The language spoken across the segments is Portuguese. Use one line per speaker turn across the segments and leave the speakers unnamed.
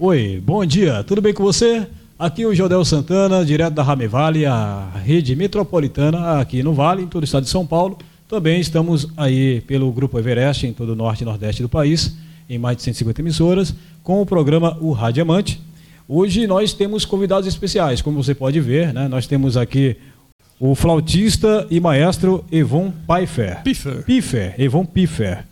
Oi, bom dia, tudo bem com você? Aqui o Jodel Santana, direto da Rame Vale, a rede metropolitana aqui no Vale, em todo o estado de São Paulo. Também estamos aí pelo Grupo Everest, em todo o norte e nordeste do país, em mais de 150 emissoras, com o programa O Radiamante. Hoje nós temos convidados especiais, como você pode ver, né? Nós temos aqui o flautista e maestro Evon Pfeiffer.
Piffer.
Piffer, Evon Piffer.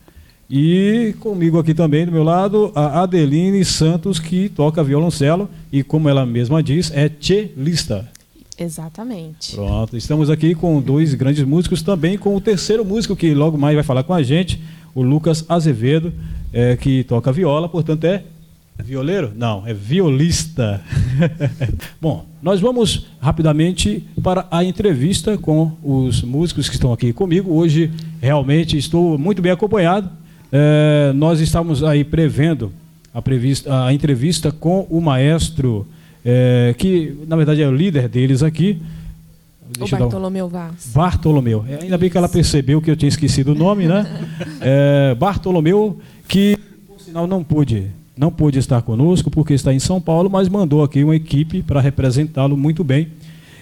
E comigo aqui também do meu lado, a Adeline Santos, que toca violoncelo e, como ela mesma diz, é cellista.
Exatamente.
Pronto, estamos aqui com dois grandes músicos, também com o terceiro músico que logo mais vai falar com a gente, o Lucas Azevedo, é, que toca viola, portanto é violeiro? Não, é violista. Bom, nós vamos rapidamente para a entrevista com os músicos que estão aqui comigo. Hoje realmente estou muito bem acompanhado. É, nós estamos aí prevendo a, prevista, a entrevista com o maestro, é, que na verdade é o líder deles aqui.
o Bartolomeu Vaz.
Bartolomeu. É, ainda bem que ela percebeu que eu tinha esquecido o nome, né? É, Bartolomeu, que por sinal não pôde, não pôde estar conosco porque está em São Paulo, mas mandou aqui uma equipe para representá-lo muito bem.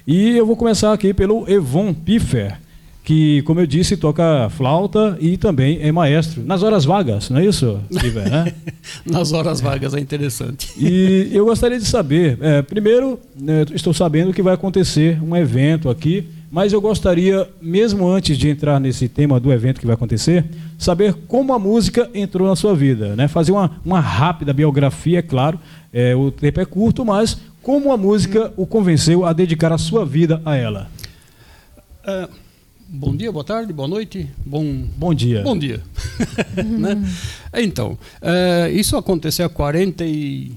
E eu vou começar aqui pelo Evon Piffer que, como eu disse, toca flauta e também é maestro. Nas horas vagas, não é isso, Iver, né?
Nas horas vagas é interessante.
E eu gostaria de saber, é, primeiro, né, estou sabendo que vai acontecer um evento aqui, mas eu gostaria, mesmo antes de entrar nesse tema do evento que vai acontecer, saber como a música entrou na sua vida, né? Fazer uma, uma rápida biografia, é claro, é, o tempo é curto, mas como a música o convenceu a dedicar a sua vida a ela?
Uh Bom dia, boa tarde, boa noite, bom
bom dia.
Bom dia. né? Então, é, isso aconteceu há 40 e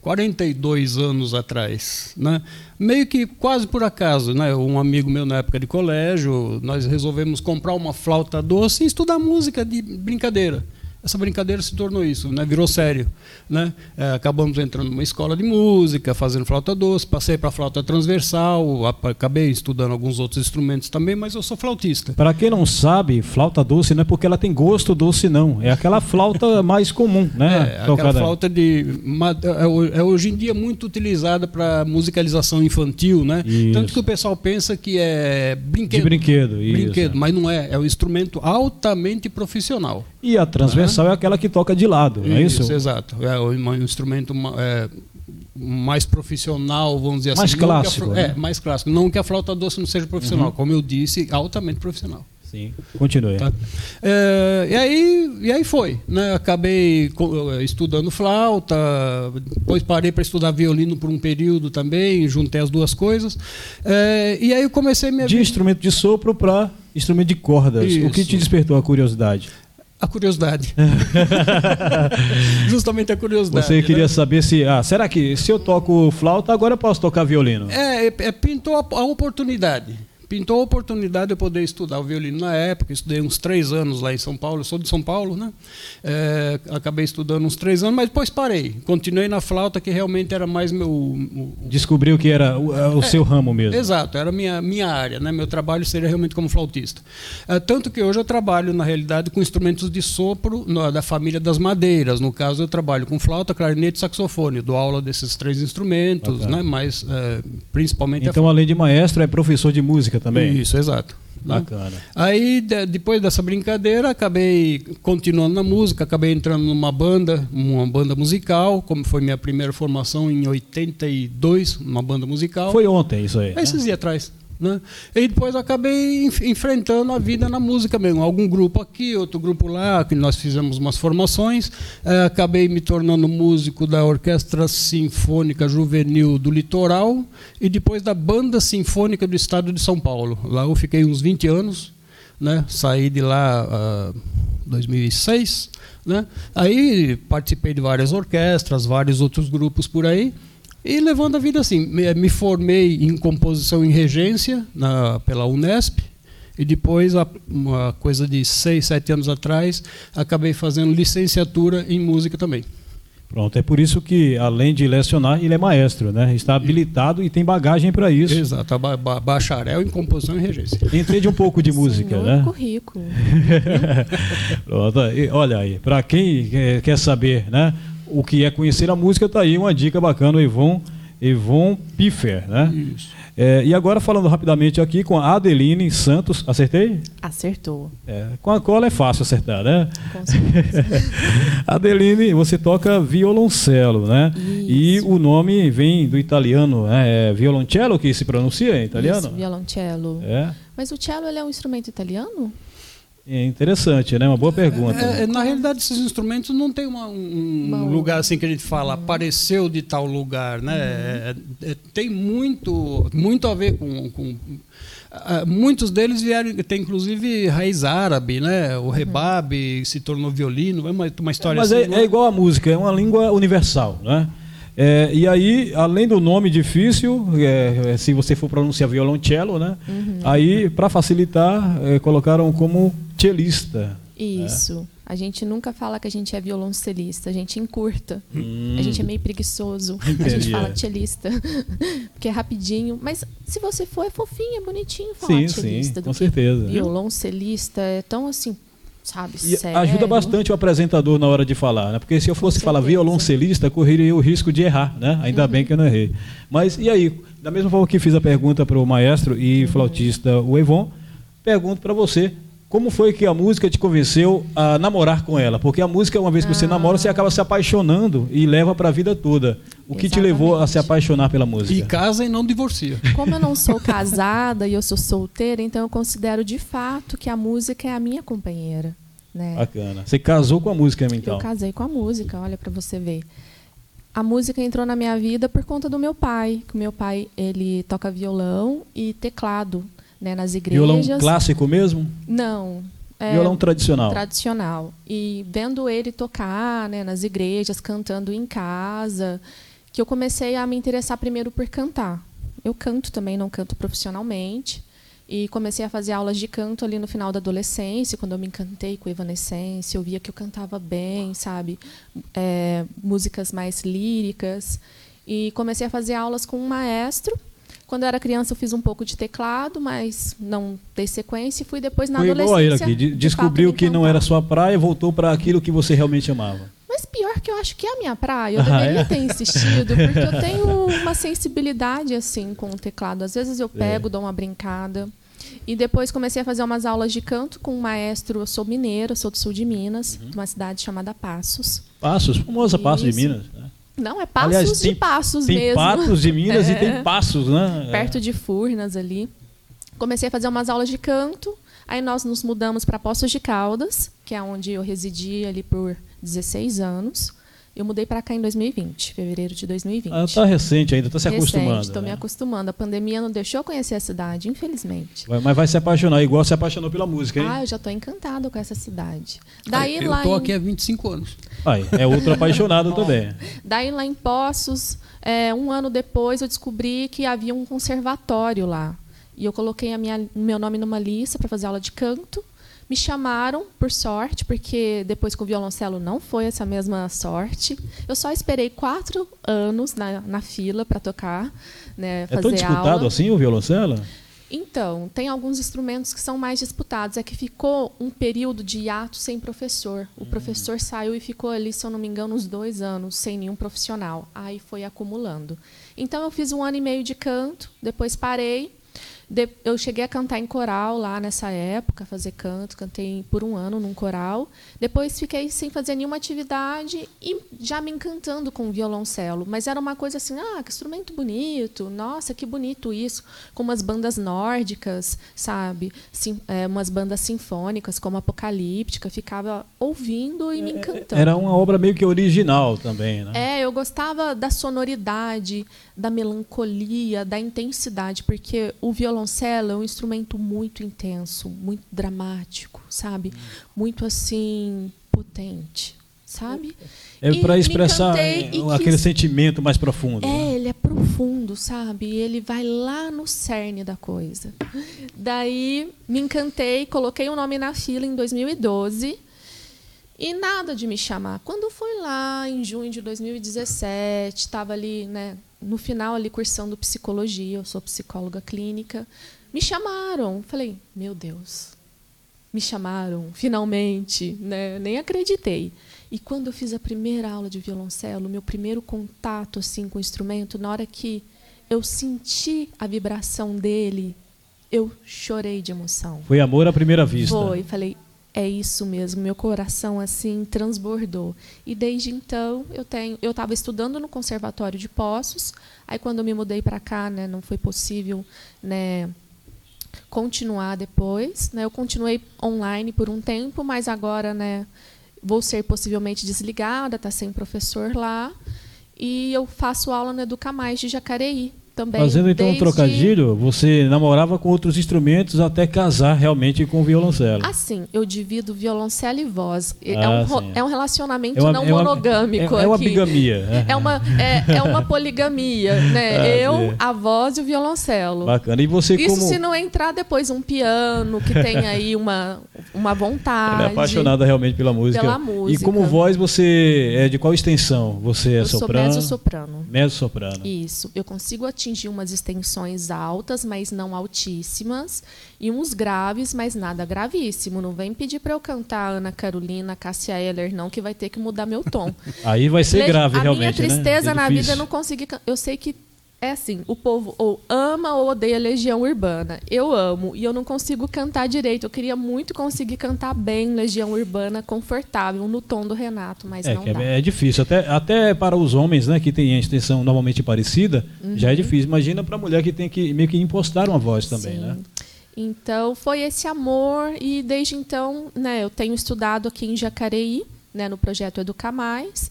42 anos atrás, né? Meio que quase por acaso, né? Um amigo meu na época de colégio, nós resolvemos comprar uma flauta doce e estudar música de brincadeira essa brincadeira se tornou isso, né? virou sério. Né? É, acabamos entrando numa escola de música, fazendo flauta doce, passei para flauta transversal, acabei estudando alguns outros instrumentos também, mas eu sou flautista.
Para quem não sabe, flauta doce não é porque ela tem gosto doce, não. É aquela flauta mais comum, né?
É, aquela flauta de. É, é hoje em dia muito utilizada para musicalização infantil, né? Isso. Tanto que o pessoal pensa que é brinquedo.
De brinquedo,
Brinquedo, mas não é. É um instrumento altamente profissional.
E a transversal é aquela que toca de lado, não é isso?
Isso, exato. É um instrumento é, mais profissional, vamos dizer
mais
assim.
Clássico,
a,
né?
É, mais clássico. Não que a flauta doce não seja profissional, uhum. como eu disse, altamente profissional.
Sim, continue.
Tá? É, e, aí, e aí foi. Né? Acabei estudando flauta, depois parei para estudar violino por um período também, juntei as duas coisas. É, e aí eu comecei minha
De vida... instrumento de sopro para instrumento de cordas. Isso. O que te despertou a curiosidade?
A curiosidade. Justamente a curiosidade.
Você queria né? saber se. Ah, será que se eu toco flauta, agora eu posso tocar violino?
É, é pintou a, a oportunidade pintou a oportunidade de eu poder estudar o violino na época. Estudei uns três anos lá em São Paulo. Eu sou de São Paulo, né? É, acabei estudando uns três anos, mas depois parei. Continuei na flauta, que realmente era mais meu. O,
Descobriu que era o, é, o é, seu ramo mesmo.
Exato, era minha, minha área. Né? Meu trabalho seria realmente como flautista. É, tanto que hoje eu trabalho, na realidade, com instrumentos de sopro no, da família das madeiras. No caso, eu trabalho com flauta, clarinete e saxofone. Dou aula desses três instrumentos, né? mas é, principalmente.
Então, além de maestro, é professor de música música também?
Isso, exato.
Bacana.
Aí, de, depois dessa brincadeira, acabei continuando na música, acabei entrando numa banda, uma banda musical, como foi minha primeira formação em 82, uma banda musical.
Foi ontem isso aí.
Esses né? dias atrás. Né? E depois acabei enf enfrentando a vida na música mesmo. Algum grupo aqui, outro grupo lá, que nós fizemos umas formações. É, acabei me tornando músico da Orquestra Sinfônica Juvenil do Litoral e depois da Banda Sinfônica do Estado de São Paulo. Lá eu fiquei uns 20 anos, né? saí de lá em uh, 2006. Né? Aí participei de várias orquestras, vários outros grupos por aí. E levando a vida assim. Me, me formei em composição em regência na, pela Unesp. E depois, uma coisa de seis, sete anos atrás, acabei fazendo licenciatura em música também.
Pronto, é por isso que, além de lecionar, ele é maestro, né? Está habilitado e tem bagagem para isso.
Exato, ba ba bacharel em composição e regência.
Entende um pouco de música,
Senhor
né?
currículo.
Pronto, olha aí, para quem quer saber, né? O que é conhecer a música, está aí uma dica bacana, o Ivon, Ivon Piffer, né? Isso. É, e agora falando rapidamente aqui com a Adeline Santos, acertei?
Acertou.
É, com a cola é fácil acertar,
né? Com certeza.
Adeline, você toca violoncelo, né? Isso. E o nome vem do italiano, né? é violoncello que se pronuncia em italiano? Isso,
violoncello.
É.
Mas o cello ele é um instrumento italiano?
É interessante, né? Uma boa pergunta.
É, é, na realidade, esses instrumentos não tem uma, um lugar assim que a gente fala, uhum. apareceu de tal lugar, né? Uhum. É, é, tem muito, muito a ver com, com Uh, muitos deles vieram, tem inclusive raiz árabe, né? O rebabe uhum. se tornou violino, é uma, uma história
Mas
assim.
Mas é, é, igual a música, é uma língua universal, né? É, e aí, além do nome difícil, é, é se você for pronunciar violoncello, né? Uhum. Aí, para facilitar, é, colocaram como cellista.
Isso. A gente nunca fala que a gente é violoncelista, a gente encurta. Hum. A gente é meio preguiçoso. Entendi. A gente fala cellista, porque é rapidinho. Mas se você for, é fofinho, é bonitinho falar
sim, cellista. Sim, com certeza.
Violoncelista é tão assim sabe? E
sério. ajuda bastante o apresentador na hora de falar, né? Porque se eu fosse falar violoncelista, correria o risco de errar, né? Ainda uhum. bem que eu não errei. Mas e aí, da mesma forma que fiz a pergunta para o maestro e flautista o Evon, pergunto para você, como foi que a música te convenceu a namorar com ela? Porque a música, uma vez que você ah. namora, você acaba se apaixonando e leva para a vida toda. O que Exatamente. te levou a se apaixonar pela música?
E casa e não divorcia.
Como eu não sou casada e eu sou solteira, então eu considero de fato que a música é a minha companheira. Né?
Bacana. Você casou com a música, então?
Eu casei com a música, olha para você ver. A música entrou na minha vida por conta do meu pai. O meu pai ele toca violão e teclado né, nas igrejas.
Violão clássico mesmo?
Não.
É, violão tradicional.
Tradicional. E vendo ele tocar né, nas igrejas, cantando em casa, que eu comecei a me interessar primeiro por cantar. Eu canto também, não canto profissionalmente. E comecei a fazer aulas de canto ali no final da adolescência, quando eu me encantei com Evanescência, eu via que eu cantava bem, sabe? É, músicas mais líricas. E comecei a fazer aulas com um maestro quando eu era criança, eu fiz um pouco de teclado, mas não dei sequência. E fui depois na Foi adolescência.
Igual a aqui. De descobriu que não era sua praia e voltou para aquilo que você realmente amava.
Mas pior que eu acho que é a minha praia. Eu ah, deveria é? ter insistido, porque eu tenho uma sensibilidade assim com o teclado. Às vezes eu pego, é. dou uma brincada. E depois comecei a fazer umas aulas de canto com um maestro. Eu sou mineira, sou do sul de Minas, uhum. de uma cidade chamada Passos.
Passos, famosa Passos de Minas.
Não, é Passos Aliás, tem, de Passos
tem
mesmo.
Tem Patos de Minas é. e tem Passos, né?
Perto de Furnas ali. Comecei a fazer umas aulas de canto. Aí nós nos mudamos para Poços de Caldas, que é onde eu residi ali por 16 anos. Eu mudei para cá em 2020, fevereiro de 2020. Ah,
tá recente ainda, tá se recente, acostumando.
Estou
né?
me acostumando. A pandemia não deixou conhecer a cidade, infelizmente.
Vai, mas vai se apaixonar, igual se apaixonou pela música, hein?
Ah, eu já estou encantado com essa cidade. Daí,
eu estou em... aqui há 25 anos.
Ai, é outro apaixonado também.
Daí lá em Poços, é, um ano depois, eu descobri que havia um conservatório lá. E eu coloquei a minha, meu nome numa lista para fazer aula de canto. Me chamaram, por sorte, porque depois com o violoncelo não foi essa mesma sorte. Eu só esperei quatro anos na, na fila para tocar, né,
É tão disputado
aula.
assim o violoncelo?
Então, tem alguns instrumentos que são mais disputados. É que ficou um período de hiato sem professor. O hum. professor saiu e ficou ali, se eu não me engano, uns dois anos sem nenhum profissional. Aí foi acumulando. Então, eu fiz um ano e meio de canto, depois parei eu cheguei a cantar em coral lá nessa época, fazer canto, cantei por um ano num coral. Depois fiquei sem fazer nenhuma atividade e já me encantando com o violoncelo. Mas era uma coisa assim, ah, que instrumento bonito, nossa, que bonito isso. Com umas bandas nórdicas, sabe? Sim, é, umas bandas sinfônicas, como Apocalíptica, ficava ouvindo e me é, encantando.
Era uma obra meio que original também, né?
É, eu gostava da sonoridade, da melancolia, da intensidade, porque o violoncelo é um instrumento muito intenso, muito dramático, sabe? Muito assim potente, sabe?
É para expressar aquele sentimento mais profundo.
É, né? ele é profundo, sabe? Ele vai lá no cerne da coisa. Daí me encantei, coloquei o um nome na fila em 2012 e nada de me chamar. Quando foi lá em junho de 2017, estava ali, né, no final ali cursando psicologia, eu sou psicóloga clínica, me chamaram. Falei, meu Deus, me chamaram, finalmente, né? Nem acreditei. E quando eu fiz a primeira aula de violoncelo, meu primeiro contato assim com o instrumento, na hora que eu senti a vibração dele, eu chorei de emoção.
Foi amor à primeira vista.
Foi, falei, é isso mesmo, meu coração assim transbordou. E desde então eu tenho, eu estava estudando no conservatório de Poços. Aí quando eu me mudei para cá, né, não foi possível, né, continuar depois, né? Eu continuei online por um tempo, mas agora, né, vou ser possivelmente desligada, tá sem professor lá. E eu faço aula no Educa Mais de Jacareí também.
Fazendo então
desde...
um trocadilho, você namorava com outros instrumentos até casar realmente com o violoncelo.
Assim, eu divido violoncelo e voz.
Ah,
é, um,
sim.
é um relacionamento
É uma-
não
é uma-
monogâmico
é, é uma
aqui.
bigamia.
É uma, é, é uma poligamia, né?
Ah,
eu, a voz e o violoncelo.
Bacana. E você
Isso
como
se não entrar depois um piano que tem aí uma, uma vontade.
ela é apaixonada realmente pela música.
Pela
E
música.
como voz você é de qual extensão? Você é
Eu sou
soprano?
mezzo-soprano.
Mezzo-soprano.
Isso. Eu consigo atingir umas extensões altas, mas não altíssimas. E uns graves, mas nada gravíssimo. Não vem pedir para eu cantar Ana Carolina, Cássia Eller, não, que vai ter que mudar meu tom.
Aí vai ser
Le-
grave
a
realmente,
minha tristeza
né? É
na vida é não conseguir. Eu sei que é assim, o povo ou ama ou odeia Legião Urbana. Eu amo e eu não consigo cantar direito. Eu queria muito conseguir cantar bem Legião Urbana, confortável, no tom do Renato, mas
É,
não
que
dá.
é, é difícil. Até, até para os homens, né, que têm a extensão normalmente parecida, já é difícil. Imagina para a mulher que tem que meio que impostar uma voz também,
Sim.
né?
Então foi esse amor e desde então, né, eu tenho estudado aqui em Jacareí, né, no projeto Educar Mais.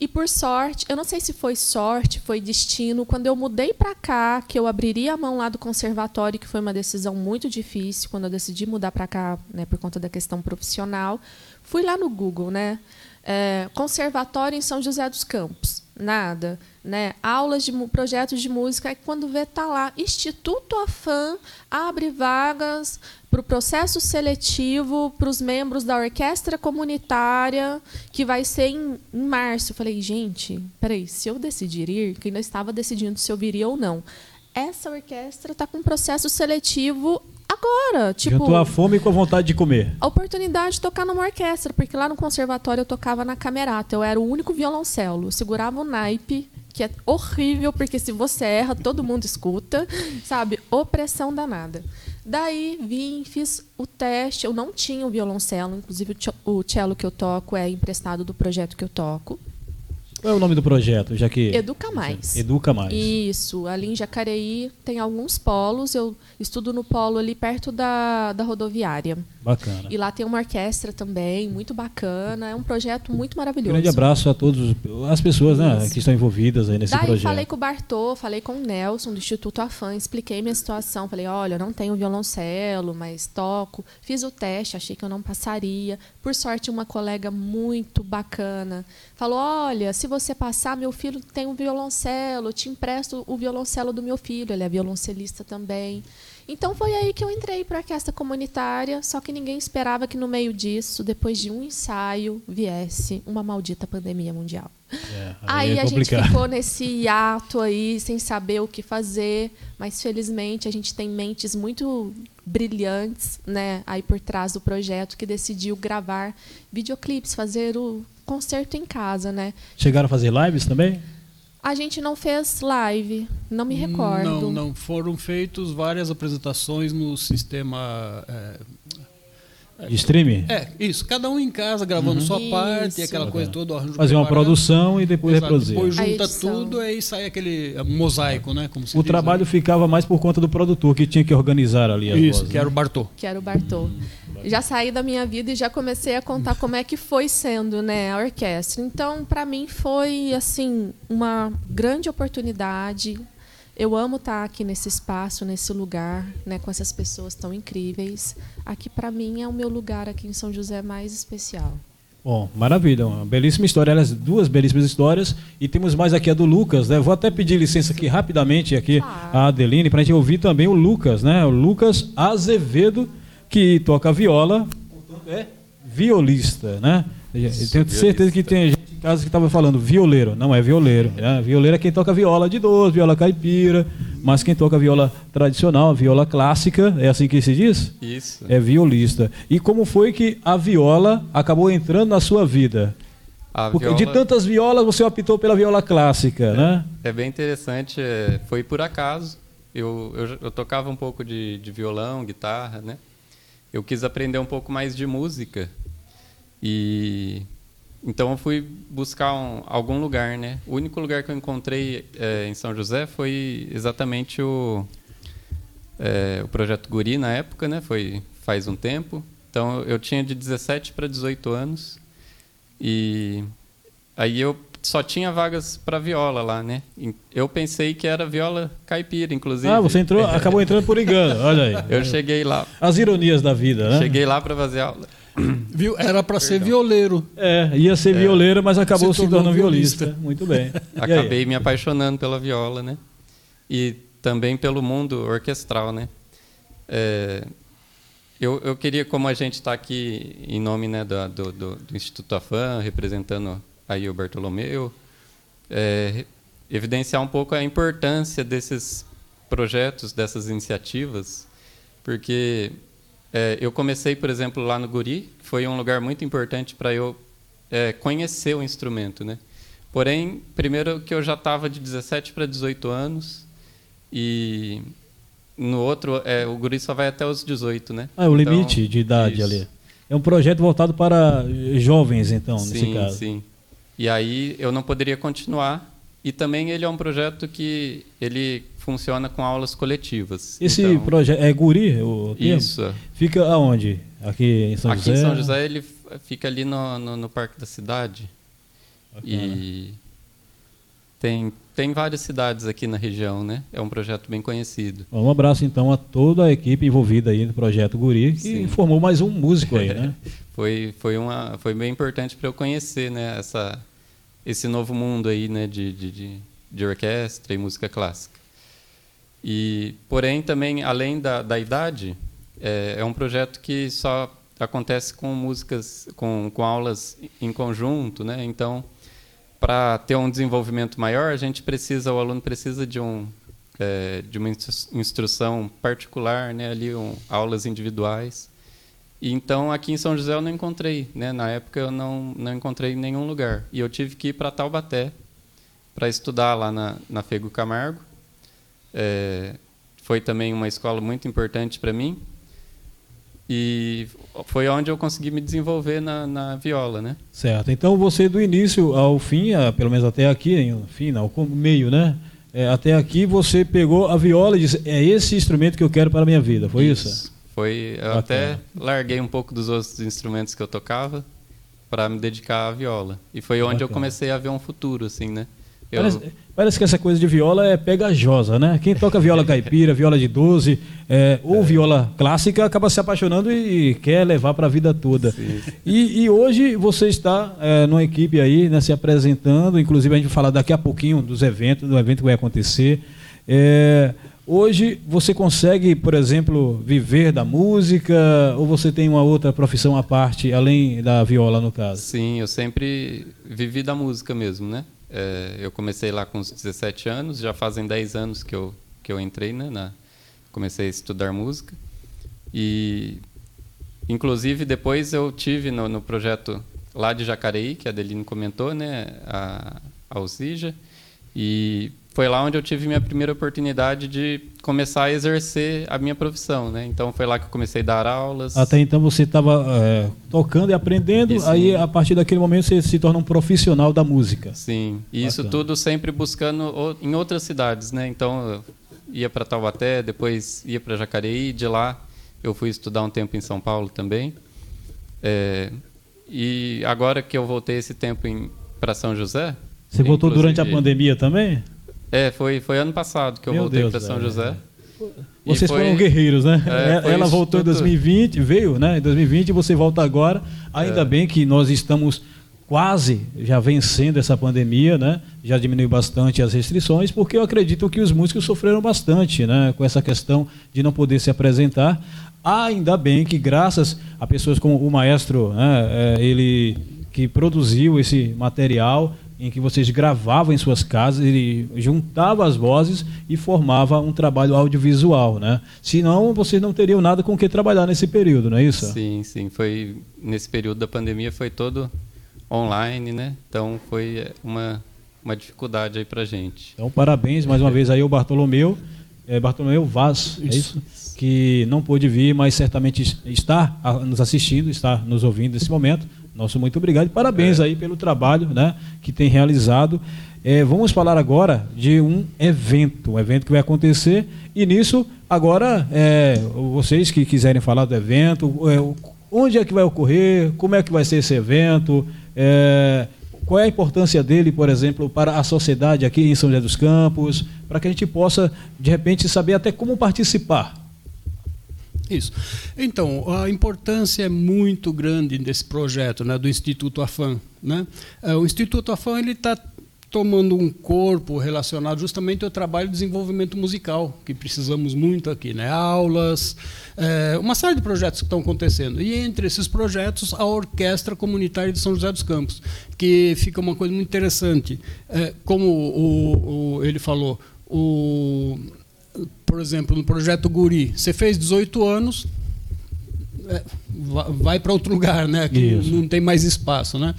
E por sorte, eu não sei se foi sorte, foi destino, quando eu mudei para cá, que eu abriria a mão lá do conservatório, que foi uma decisão muito difícil, quando eu decidi mudar para cá, né, por conta da questão profissional, fui lá no Google, né? É, conservatório em São José dos Campos, nada, né? Aulas de projetos de música, aí quando vê tá lá Instituto Afam abre vagas para o processo seletivo para os membros da orquestra comunitária que vai ser em, em março. Eu falei, gente, peraí, se eu decidir ir, que ainda estava decidindo se eu viria ou não. Essa orquestra está com processo seletivo agora, tipo
Juntou a fome com a vontade de comer.
a oportunidade de tocar numa orquestra, porque lá no conservatório eu tocava na camerata, eu era o único violoncelo, eu segurava o naipe, que é horrível, porque se você erra, todo mundo escuta, sabe? Opressão danada. Daí vim, fiz o teste, eu não tinha o violoncelo, inclusive o cello que eu toco é emprestado do projeto que eu toco.
Qual é o nome do projeto, já que
Educa Mais.
Educa mais.
Isso, ali em Jacareí tem alguns polos, eu estudo no polo ali perto da, da rodoviária.
Bacana.
E lá tem uma orquestra também, muito bacana. É um projeto muito maravilhoso.
Grande abraço a todas as pessoas né, que estão envolvidas aí nesse
Daí
projeto.
falei com o Bartô, falei com o Nelson do Instituto Afã, expliquei minha situação. Falei, olha, não tenho violoncelo, mas toco. Fiz o teste, achei que eu não passaria. Por sorte, uma colega muito bacana falou, olha, se você passar, meu filho tem um violoncelo, eu te empresto o violoncelo do meu filho, ele é violoncelista também. Então foi aí que eu entrei para a orquestra comunitária, só que ninguém esperava que no meio disso, depois de um ensaio, viesse uma maldita pandemia mundial.
É,
Aí,
é
a gente ficou nesse hiato aí, sem saber o que fazer, mas felizmente a gente tem mentes muito brilhantes, né, aí por trás do projeto que decidiu gravar videoclipes, fazer o concerto em casa, né?
Chegaram a fazer lives também?
A gente não fez live, não me recordo.
Não, não. Foram feitas várias apresentações no sistema. É,
De streaming?
é, isso. Cada um em casa gravando sua
Isso.
parte, aquela
Bacana.
coisa toda.
Fazer uma
preparado.
produção e depois
Exato,
reproduzir.
Depois junta tudo aí sai aquele é, mosaico, né? Como se
O
diz,
trabalho
né?
ficava mais por conta do produtor que tinha que organizar ali as
Isso,
vozes,
que era o
né?
Bartô.
que era o Bartô. Já saí da minha vida e já comecei a contar como é que foi sendo, né, a orquestra. Então, para mim foi assim uma grande oportunidade. Eu amo estar aqui nesse espaço, nesse lugar, né, com essas pessoas tão incríveis. Aqui para mim é o meu lugar aqui em São José mais especial.
Bom, maravilha, uma belíssima história, aliás, duas belíssimas histórias. E temos mais aqui a do Lucas, né? Vou até pedir licença aqui rapidamente aqui
Claro.
a Adeline para a gente ouvir também o Lucas, né? O Lucas Azevedo, que toca viola, portanto é violista, né? Eu tenho certeza que tem casa que estava falando violeiro, não é violeiro. Né? Violeiro é quem toca viola de 12, viola caipira, mas quem toca viola tradicional, viola clássica, é assim que se diz?
Isso.
É violista. E como foi que a viola acabou entrando na sua vida? Porque viola... de tantas violas você optou pela viola clássica,
é,
né?
É bem interessante, é, foi por acaso. Eu, eu, eu, tocava um pouco de, de violão, guitarra, né? Eu quis aprender um pouco mais de música e então eu fui buscar um, algum lugar, né? O único lugar que eu encontrei é, em São José foi exatamente o é, o projeto Guri na época, né? Foi faz um tempo. Então eu tinha de 17 para 18 anos e aí eu só tinha vagas para viola lá, né? Eu pensei que era viola caipira, inclusive.
Ah, você entrou, acabou entrando por engano, olha aí.
Eu cheguei lá.
As ironias da vida, né?
Cheguei lá para fazer aula.
Viu? Era para ser violeiro.
É, ia ser é. violeiro, mas acabou se, se tornando violista. violista. Muito bem.
Acabei me apaixonando pela viola, né? E também pelo mundo orquestral, né? É, eu, eu queria, como a gente está aqui em nome né, do, do, do, Instituto Afan, representando aí o Bartolomeu, é, evidenciar um pouco a importância desses projetos, dessas iniciativas, porque é, eu comecei, por exemplo, lá no Guri, foi um lugar muito importante para eu é, conhecer o instrumento, né? Porém, primeiro que eu já estava de 17 para 18 anos e no outro, é, o guri só vai até os 18, né?
Ah, é o então, limite de idade isso. ali. É um projeto voltado para jovens, então, sim, nesse caso.
Sim, sim. E aí eu não poderia continuar. E também ele é um projeto que ele funciona com aulas coletivas.
Esse
então,
projeto é Guri? O
isso.
Fica aonde? Aqui em São
Aqui
José?
Aqui em São José ele fica ali no, no, no Parque da Cidade. Bacana. E tem, tem várias cidades aqui na região, né? É um projeto bem conhecido.
Um abraço então a toda a equipe envolvida aí no projeto Guri, que Sim. formou mais um músico aí, né?
foi, foi, uma, foi bem importante para eu conhecer, né? Essa, esse novo mundo aí, né? De, de, de, de orquestra e música clássica. E, porém, também além da, da idade, é, é um projeto que só acontece com músicas, com, com aulas em conjunto, né? Então para ter um desenvolvimento maior, a gente precisa, o aluno precisa de um é, de uma instrução particular, né, ali um, aulas individuais. E então aqui em São José eu não encontrei, né? Na época eu não não encontrei em nenhum lugar e eu tive que ir para Taubaté para estudar lá na, na Fego Camargo. É, foi também uma escola muito importante para mim e foi onde eu consegui me desenvolver na, na, viola, né?
Certo. Então você do início ao fim, pelo menos até aqui, fim, não, meio, né? É, até aqui você pegou a viola e disse: é esse instrumento que eu quero para a minha vida. Foi isso? isso?
Foi. Eu Bacana. até larguei um pouco dos outros instrumentos que eu tocava para me dedicar à viola. E foi onde Bacana. eu comecei a ver um futuro, assim, né?
Eu... Parece, parece, que essa coisa de viola é pegajosa, né? Quem toca viola caipira, viola de 12 é, ou é. viola clássica acaba se apaixonando e, quer levar para a vida toda. E, e, hoje você está é, numa equipe aí, né, se apresentando, inclusive a gente vai falar daqui a pouquinho dos eventos, do evento que vai acontecer. É, hoje você consegue, por exemplo, viver da música ou você tem uma outra profissão à parte, além da viola, no caso?
Sim, eu sempre vivi da música mesmo, né? É, eu comecei lá com uns 17 anos, já fazem 10 anos que eu, que eu entrei, né, na, comecei a estudar música. E, inclusive, depois eu tive no, no projeto lá de Jacareí, que a Adeline comentou, né, a, a Alcija, e foi lá onde eu tive minha primeira oportunidade de começar a exercer a minha profissão, né? Então foi lá que eu comecei a dar aulas.
Até então você estava é, tocando e aprendendo, isso, aí a partir daquele momento você se torna um profissional da música.
Sim, e isso tudo sempre buscando em outras cidades, né? Então ia para Taubaté, depois ia para Jacareí, de lá eu fui estudar um tempo em São Paulo também. É, e agora que eu voltei esse tempo para São José.
Você voltou durante a pandemia também?
É, foi, foi ano passado que eu Meu voltei para São José.
Vocês foi... foram guerreiros, né? É, Ela voltou em 2020, veio, né? Em 2020 e você volta agora. Ainda é. bem que nós estamos quase já vencendo essa pandemia, né? Já diminuiu bastante as restrições, porque eu acredito que os músicos sofreram bastante, né? Com essa questão de não poder se apresentar. Ainda bem que graças a pessoas como o maestro, né? É, ele que produziu esse material, em que vocês gravavam em suas casas, ele juntava as vozes e formava um trabalho audiovisual, né? Senão vocês não teriam nada com o que trabalhar nesse período, não é isso?
Sim, sim. Foi nesse período da pandemia foi todo online, né? Então foi uma, uma dificuldade aí para gente.
Então, parabéns mais uma vez aí ao Bartolomeu, é, Bartolomeu Vaz, é isso? Que não pôde vir, mas certamente está nos assistindo, está nos ouvindo nesse momento. Nosso muito obrigado e parabéns é. aí pelo trabalho né, que tem realizado. É, vamos falar agora de um evento, um evento que vai acontecer e nisso, agora, é, vocês que quiserem falar do evento, é, onde é que vai ocorrer, como é que vai ser esse evento, é, qual é a importância dele, por exemplo, para a sociedade aqui em São José dos Campos, para que a gente possa, de repente, saber até como participar.
Isso. Então, a importância é muito grande desse projeto, né, do Instituto Afan. Né? É, o Instituto ele está tomando um corpo relacionado justamente ao trabalho de desenvolvimento musical, que precisamos muito aqui, né? aulas, é, uma série de projetos que estão acontecendo. E entre esses projetos, a Orquestra Comunitária de São José dos Campos, que fica uma coisa muito interessante. É, como o, o, ele falou, o, por exemplo, no projeto Guri, você fez 18 anos, é, vai para outro lugar, né? Que não tem mais espaço, né?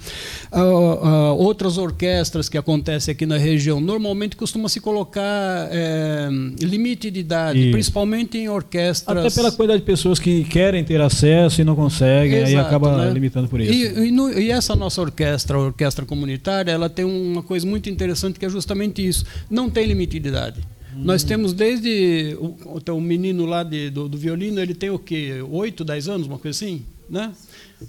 Uh, uh, outras orquestras que acontecem aqui na região normalmente costuma se colocar é, limite de idade, Isso. principalmente em orquestras.
Até pela quantidade de pessoas que querem ter acesso e não conseguem, Exato, aí acaba né? limitando por isso.
E, e, no, e, essa nossa orquestra, a orquestra comunitária, ela tem uma coisa muito interessante que é justamente isso: não tem limite de idade. Nós temos desde o, o menino lá de, do, do, violino, ele tem o quê? 8, 10 anos, uma coisa assim? Né?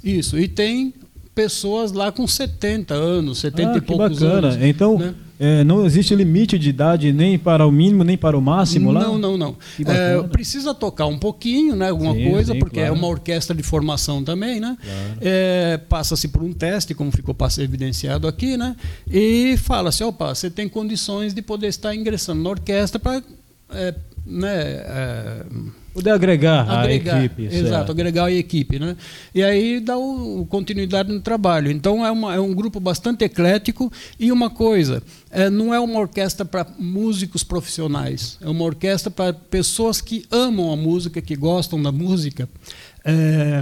Isso. E tem pessoas lá com 70 anos, 70 ah, e poucos bacana. anos.
Então, né? é, não existe limite de idade nem para o mínimo nem para o máximo lá?
Não, não, não. É, precisa tocar um pouquinho, né, alguma sim, coisa, sim, porque é claro. é uma orquestra de formação também, né? Claro. É, Passa-se por um teste, como ficou evidenciado aqui, né? E fala-se, opa, você tem condições de poder estar ingressando na orquestra para... É, né, é,
Poder agregar, agregar a equipe.
Exato, agregar a equipe. Né? E aí dá o, continuidade no trabalho. Então é, uma, é um grupo bastante eclético e uma coisa, é, não é uma orquestra para músicos profissionais, é uma orquestra para pessoas que amam a música, que gostam da música. É,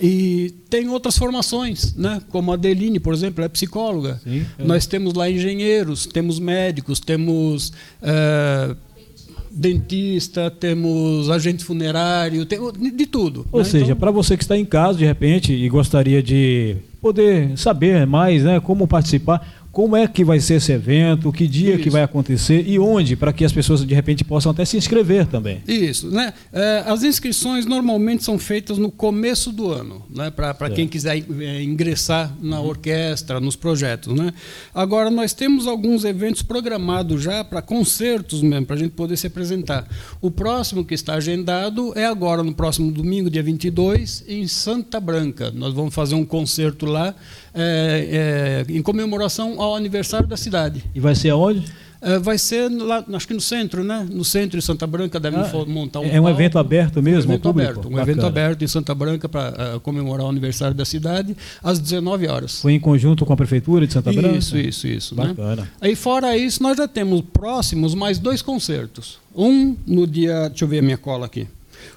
e tem outras formações, né? como a Adeline, por exemplo, é psicóloga. Sim, é. Nós temos lá engenheiros, temos médicos, temos é, dentista, temos agente funerário, tem, de tudo.
Ou
né?
seja, então, para você que está em casa de repente e gostaria de poder saber mais, né, como participar, como é que vai ser esse evento, que dia Isso. que vai acontecer e onde, para que as pessoas de repente possam até se inscrever também.
Isso, né? É, as inscrições normalmente são feitas no começo do ano, né? Para quem quiser é, ingressar na orquestra, nos projetos, né? Agora nós temos alguns eventos programados já para concertos mesmo, para a gente poder se apresentar. O próximo que está agendado é agora no próximo domingo, dia 22, em Santa Branca. Nós vamos fazer um concerto lá é, é, em comemoração ao aniversário da cidade.
E vai ser aonde?
É, vai ser lá, acho que no centro, né? No centro de Santa Branca devem ah, montar um.
É um palco, evento aberto mesmo,
um evento aberto, um Bacana. evento aberto em Santa Branca para uh, comemorar o aniversário da cidade às 19 horas.
Foi em conjunto com a prefeitura de Santa Branca.
Isso, isso, isso. Né? Bacana. Né? Aí fora isso nós já temos próximos mais dois concertos. Um no dia, deixa eu ver a minha cola aqui.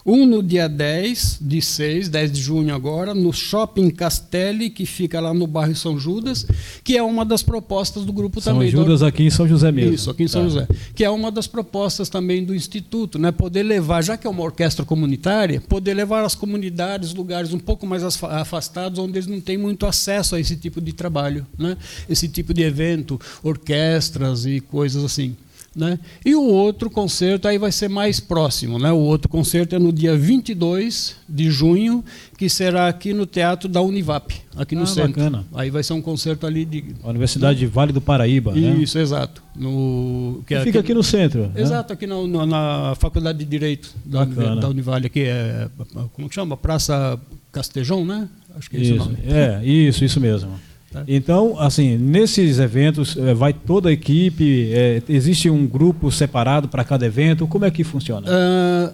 Um no dia 10 de 6, 10 de junho agora, no Shopping Castelli, que fica lá no bairro São Judas, que é uma das propostas do grupo
São
também.
São Judas do... aqui em São José mesmo.
Isso, aqui em São tá. José. Que é uma das propostas também do Instituto, né? poder levar, já que é uma orquestra comunitária, poder levar as comunidades, lugares um pouco mais afastados, onde eles não têm muito acesso a esse tipo de trabalho, né? esse tipo de evento, orquestras e coisas assim. Né? E o outro concerto aí vai ser mais próximo. Né? O outro concerto é no dia 22 de junho, que será aqui no Teatro da Univap, aqui no ah, centro. Bacana. Aí vai ser um concerto ali de.
A Universidade de Vale do Paraíba.
Né? Isso, né? exato. No,
que é fica aqui, aqui, no centro.
Né? Exato, né? aqui na, na, Faculdade de Direito da, da Univale, aqui é. Como que chama? Praça Castejão, né?
Acho que é isso, esse o nome. É, isso, isso mesmo. Tá. Então, assim, nesses eventos é, vai toda a equipe, é, existe um grupo separado para cada evento, como é que funciona? Uh,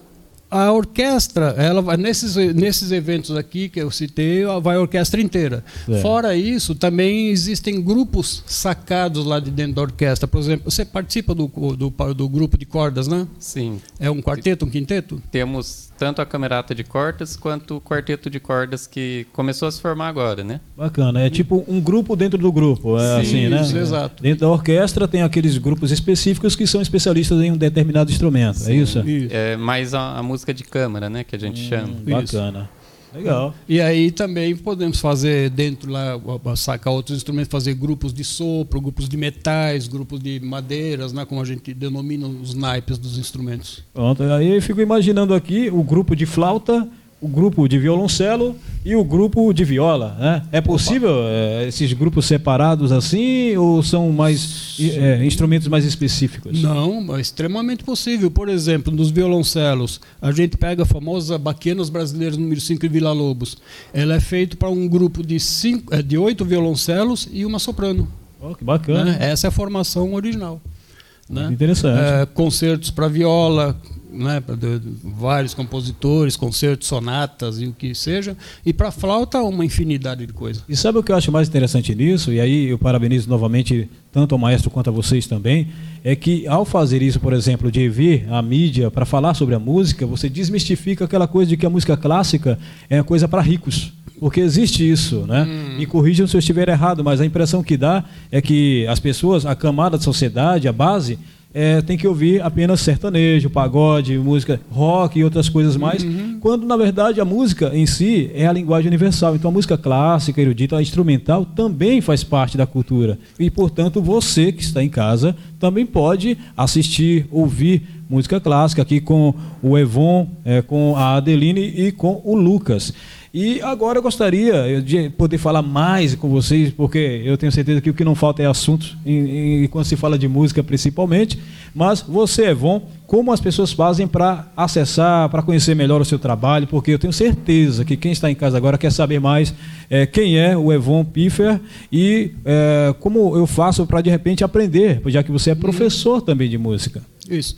A orquestra, ela vai nesses, nesses eventos aqui que eu citei, vai a orquestra inteira.
É.
Fora isso, também existem grupos sacados lá de dentro da orquestra. Por exemplo, você participa do, do, do grupo de cordas, né?
Sim.
É um quarteto, um quinteto?
Temos tanto a camerata de cordas quanto o quarteto de cordas que começou a se formar agora, né?
Bacana. É tipo um grupo dentro do grupo, é
Sim,
assim, né?
isso, exato.
Dentro da orquestra tem aqueles grupos específicos que são especialistas em um determinado instrumento, é isso?
Isso.
É mais a, a música de câmara, né? Que a gente chama.
Hum, Bacana. Legal.
E aí também podemos fazer dentro lá, sacar outros instrumentos, fazer grupos de sopro, grupos de metais, grupos de madeiras, né, como a gente denomina os naipes dos instrumentos.
Pronto. Aí eu fico imaginando aqui o grupo de flauta, o grupo de violoncelo e o grupo de viola. Né? É possível é, esses grupos separados assim ou são mais é, instrumentos mais específicos?
Não, é extremamente possível. Por exemplo, nos violoncelos, a gente pega a famosa Baquenas Brasileiras número 5 em Vila Lobos. Ela é feita para um grupo de, cinco, é, de oito violoncelos e uma soprano.
Oh, que bacana.
Né? Essa é a formação original. Né?
Interessante.
É, concertos para viola, né, vários compositores, concertos, sonatas e o que seja. E para flauta, uma infinidade de coisas.
E sabe o que eu acho mais interessante nisso? E aí eu parabenizo novamente tanto ao maestro quanto a vocês também. É que ao fazer isso, por exemplo, de vir a mídia para falar sobre a música, você desmistifica aquela coisa de que a música clássica é coisa para ricos. Porque existe isso, né?
Hum.
Me corrijam se eu estiver errado, mas a impressão que dá é que as pessoas, a camada da sociedade, a base, é, tem que ouvir apenas sertanejo, pagode, música rock e outras coisas mais,
Uhum.
quando na verdade a música em si é a linguagem universal. Então a música clássica, erudita, instrumental também faz parte da cultura. E portanto você que está em casa também pode assistir, ouvir música clássica aqui com o Evon, é, com a Adeline e com o Lucas. E agora eu gostaria de poder falar mais com vocês, porque eu tenho certeza que o que não falta é assunto, em, em, quando se fala de música principalmente. Mas você, Evon, como as pessoas fazem para acessar, para conhecer melhor o seu trabalho? Porque eu tenho certeza que quem está em casa agora quer saber mais é, quem é o Evon Piffer e é, como eu faço para de repente aprender, já que você é professor também de música.
Isso.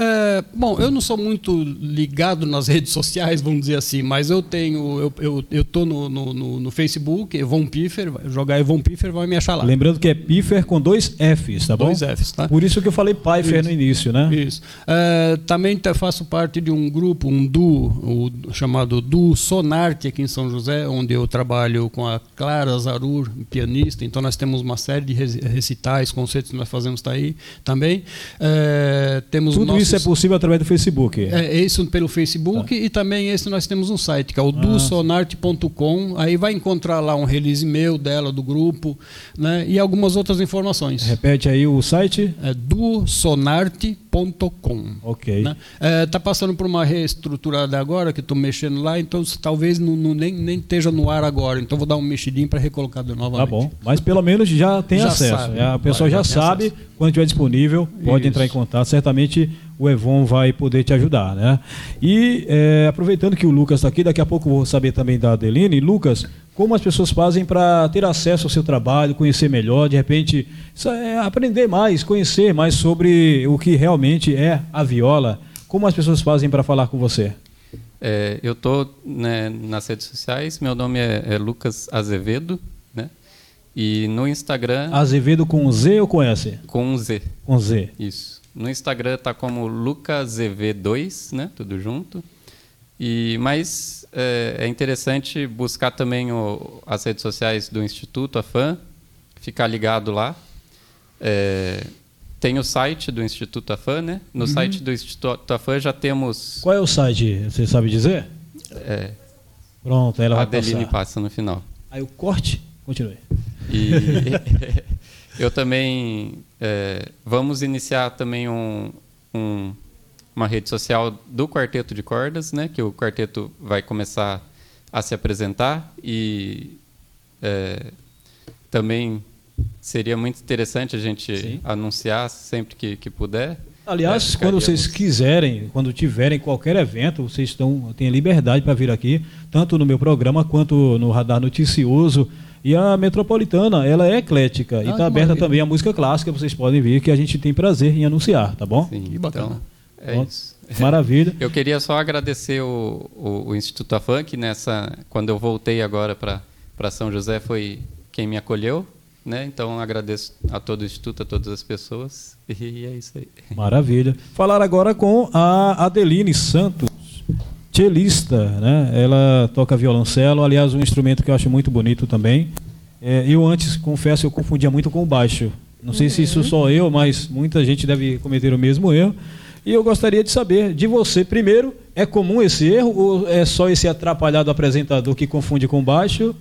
É, bom, eu não sou muito ligado nas redes sociais, vamos dizer assim, mas eu tenho, eu, eu, eu tô no, no, no Facebook, Evon Piffer, jogar Evon Piffer vai me achar lá.
Lembrando que é Piffer com dois Fs, tá bom?
Dois Fs, tá?
Por isso que eu falei Pfeiffer no início, né?
Isso. É, também faço parte de um grupo, um duo, o, chamado Duo Sonarte aqui em São José, onde eu trabalho com a Clara Zarur, pianista. Então nós temos uma série de recitais, concertos que nós fazemos tá aí também. É, temos
Tudo
nossos...
isso é possível através do Facebook.
É, isso pelo Facebook tá. e também esse nós temos um site, que é o ah, duosonarte.com. Aí vai encontrar lá um release meu dela, do grupo, né? E algumas outras informações.
Repete aí o site.
É duosonarte.com.
Ok.
Né? É, tá passando por uma reestruturada agora, que estou mexendo lá, então talvez não, não, nem, nem esteja no ar agora. Então vou dar um mexidinho para recolocar de novamente.
Tá bom. Mas pelo menos já tem
já
acesso.
Sabe.
A pessoa já, já sabe, acesso. Quando estiver disponível, pode Isso. entrar em contato. Certamente o Evon vai poder te ajudar, né? E é, aproveitando que o Lucas está aqui, daqui a pouco eu vou saber também da Adeline. Lucas, como as pessoas fazem para ter acesso ao seu trabalho, conhecer melhor, de repente é, aprender mais, conhecer mais sobre o que realmente é a viola? Como as pessoas fazem para falar com você?
É, eu estou né, nas redes sociais, meu nome é, é Lucas Azevedo? E no Instagram.
Azevedo com Z ou com S?
Com Z.
Com Z.
Isso. No Instagram tá como lucaszv2, né? Tudo junto. E mas é, é interessante buscar também o, as redes sociais do Instituto Afan, ficar ligado lá. É, tem o site do Instituto Afan, né? No uhum. site do Instituto Afan já temos.
Qual é o site? Você sabe dizer?
É.
Pronto, ela
a
vai
Adeline
passar.
passa no final.
Aí o corte, continue.
E eu também é, vamos iniciar também um, um, uma rede social do quarteto de cordas, né? Que o quarteto vai começar a se apresentar e é, também seria muito interessante a gente Sim. anunciar sempre que, que puder.
Aliás, é, quando vocês quiserem, quando tiverem qualquer evento, vocês estão têm liberdade para vir aqui, tanto no meu programa quanto no Radar Noticioso. E a Metropolitana, ela é eclética ah, e está aberta também a música clássica, vocês podem ver que a gente tem prazer em anunciar, tá bom?
Sim,
que bacana.
Então, é isso.
Maravilha.
Eu queria só agradecer o, o, o Instituto Afan, que nessa, quando eu voltei agora para São José, foi quem me acolheu. Né? Então agradeço a todo o Instituto, a todas as pessoas. E é isso aí.
Maravilha. Falar agora com a Adeline Santos, cellista. Né? Ela toca violoncelo, aliás, um instrumento que eu acho muito bonito também. É, eu antes, confesso, eu confundia muito com o baixo. Não sei uhum. se isso sou eu, mas muita gente deve cometer o mesmo erro. E eu gostaria de saber de você, primeiro, é comum esse erro ou é só esse atrapalhado apresentador que confunde com baixo?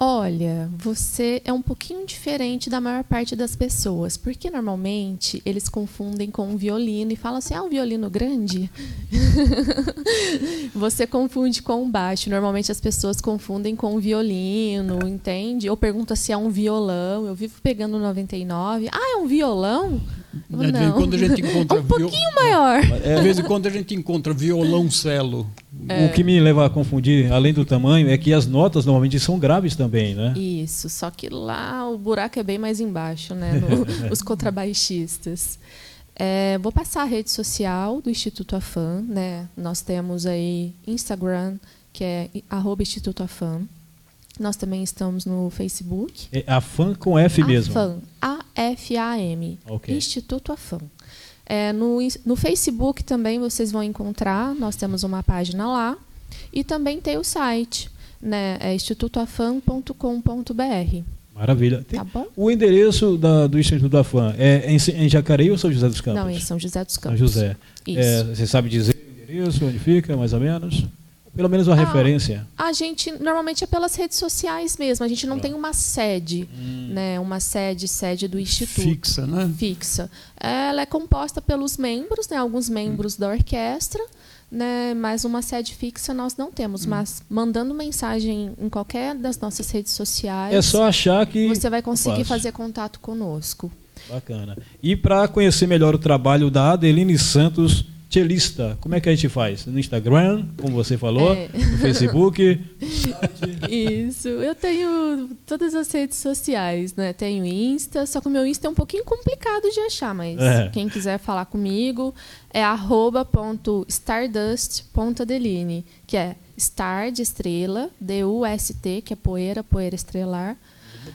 Olha, você é um pouquinho diferente da maior parte das pessoas, porque normalmente eles confundem com um violino e falam assim: ah, um violino grande? você confunde com um baixo. Normalmente as pessoas confundem com um violino, entende? Ou pergunta se é um violão. Eu vivo pegando 99. Ah, é um violão?
De vez em quando a gente encontra
um pouquinho maior.
É. De vez em quando a gente encontra violoncelo.
É. O que me leva a confundir, além do tamanho, é que as notas normalmente são graves também, né?
Isso, só que lá o buraco é bem mais embaixo, né? No, os contrabaixistas. É, vou passar a rede social do Instituto Afan, né? Nós temos aí Instagram, que é arroba Instituto Afan. Nós também estamos no Facebook.
É Afan com F mesmo?
Afan, A-F-A-M. Okay. Instituto Afan. É, no, no Facebook também vocês vão encontrar, nós temos uma página lá. E também tem o site, né? É institutoafan.com.br.
Maravilha.
Tem tá bom?
O endereço da, do Instituto Afan é em, em Jacareí ou São José dos Campos?
Não, em São José dos Campos.
São José. É, você sabe dizer o endereço, onde fica, mais ou menos? Pelo menos uma ah, referência.
A gente normalmente é pelas redes sociais mesmo. A gente não ah. tem uma sede, hum. né? Uma sede, sede do instituto.
Fixa, né?
Fixa. Ela é composta pelos membros, né? Alguns membros hum. da orquestra, né? Mas uma sede fixa nós não temos. Hum. Mas mandando mensagem em qualquer das nossas redes sociais.
É só achar que
você vai conseguir fazer contato conosco.
Bacana. E para conhecer melhor o trabalho da Adeline Santos Chelista, como é que a gente faz? No Instagram, como você falou, é. no Facebook.
Isso, eu tenho todas as redes sociais, né? Tenho Insta, só que o meu Insta é um pouquinho complicado de achar, mas é. quem quiser falar comigo é arroba.stardust.adeline, que é star de estrela, D-U-S-T, que é poeira, poeira estrelar,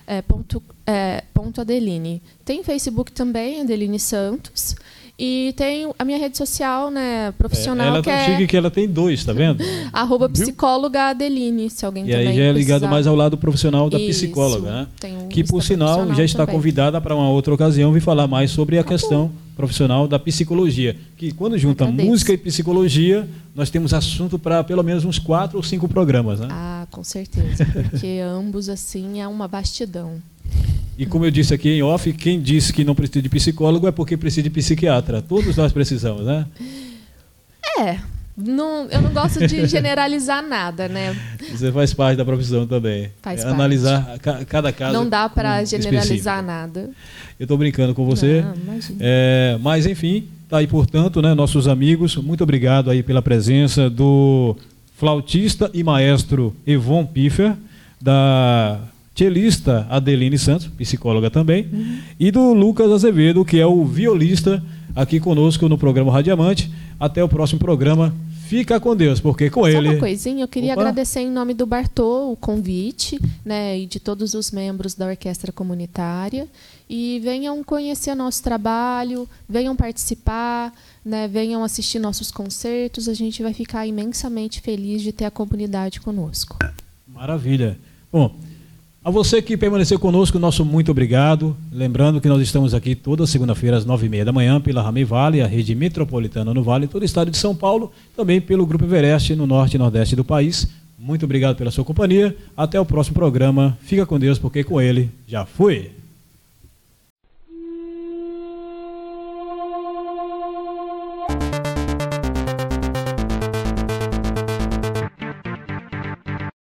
é, ponto, é, ponto Adeline. Tem Facebook também, Adeline Santos. E tem a minha rede social, né, profissional. É,
ela é tão
é...
chique que ela tem dois, tá vendo?
Arroba psicóloga Adeline, se alguém
e
também.
E aí já é ligado precisar. mais ao lado profissional da Isso, psicóloga, né? Um que por sinal já está também. convidada para uma outra ocasião vir falar mais sobre a tá questão bom. Profissional da psicologia. Que quando junta música e psicologia, nós temos assunto para pelo menos uns quatro ou cinco programas, né?
Ah, com certeza. Porque ambos, assim, é uma vastidão.
E como eu disse aqui em off, quem disse que não precisa de psicólogo é porque precisa de psiquiatra. Todos nós precisamos, né?
É. Não, eu não gosto de generalizar nada, né?
Você faz parte da profissão também.
Faz
é Analisar cada caso.
Não dá para generalizar nada.
Eu estou brincando com você. Não, é, mas, enfim, tá aí, portanto, né, nossos amigos, muito obrigado aí pela presença do flautista e maestro Evon Piffer, da cellista Adeline Santos, psicóloga também, uhum. e do Lucas Azevedo, que é o violista aqui conosco no programa Radiamante. Até o próximo programa. Fica com Deus, porque com Só ele.
uma coisinha, eu queria Opa. agradecer em nome do Bartô o convite, né, e de todos os membros da orquestra comunitária. E venham conhecer nosso trabalho, venham participar, né, venham assistir nossos concertos. A gente vai ficar imensamente feliz de ter a comunidade conosco.
Maravilha. Bom, a você que permaneceu conosco, nosso muito obrigado. Lembrando que nós estamos aqui toda segunda-feira às nove e meia da manhã pela Rame Vale, a rede metropolitana no Vale, todo o estado de São Paulo, também pelo Grupo Everest no norte e nordeste do país. Muito obrigado pela sua companhia. Até o próximo programa. Fica com Deus, porque com ele já fui.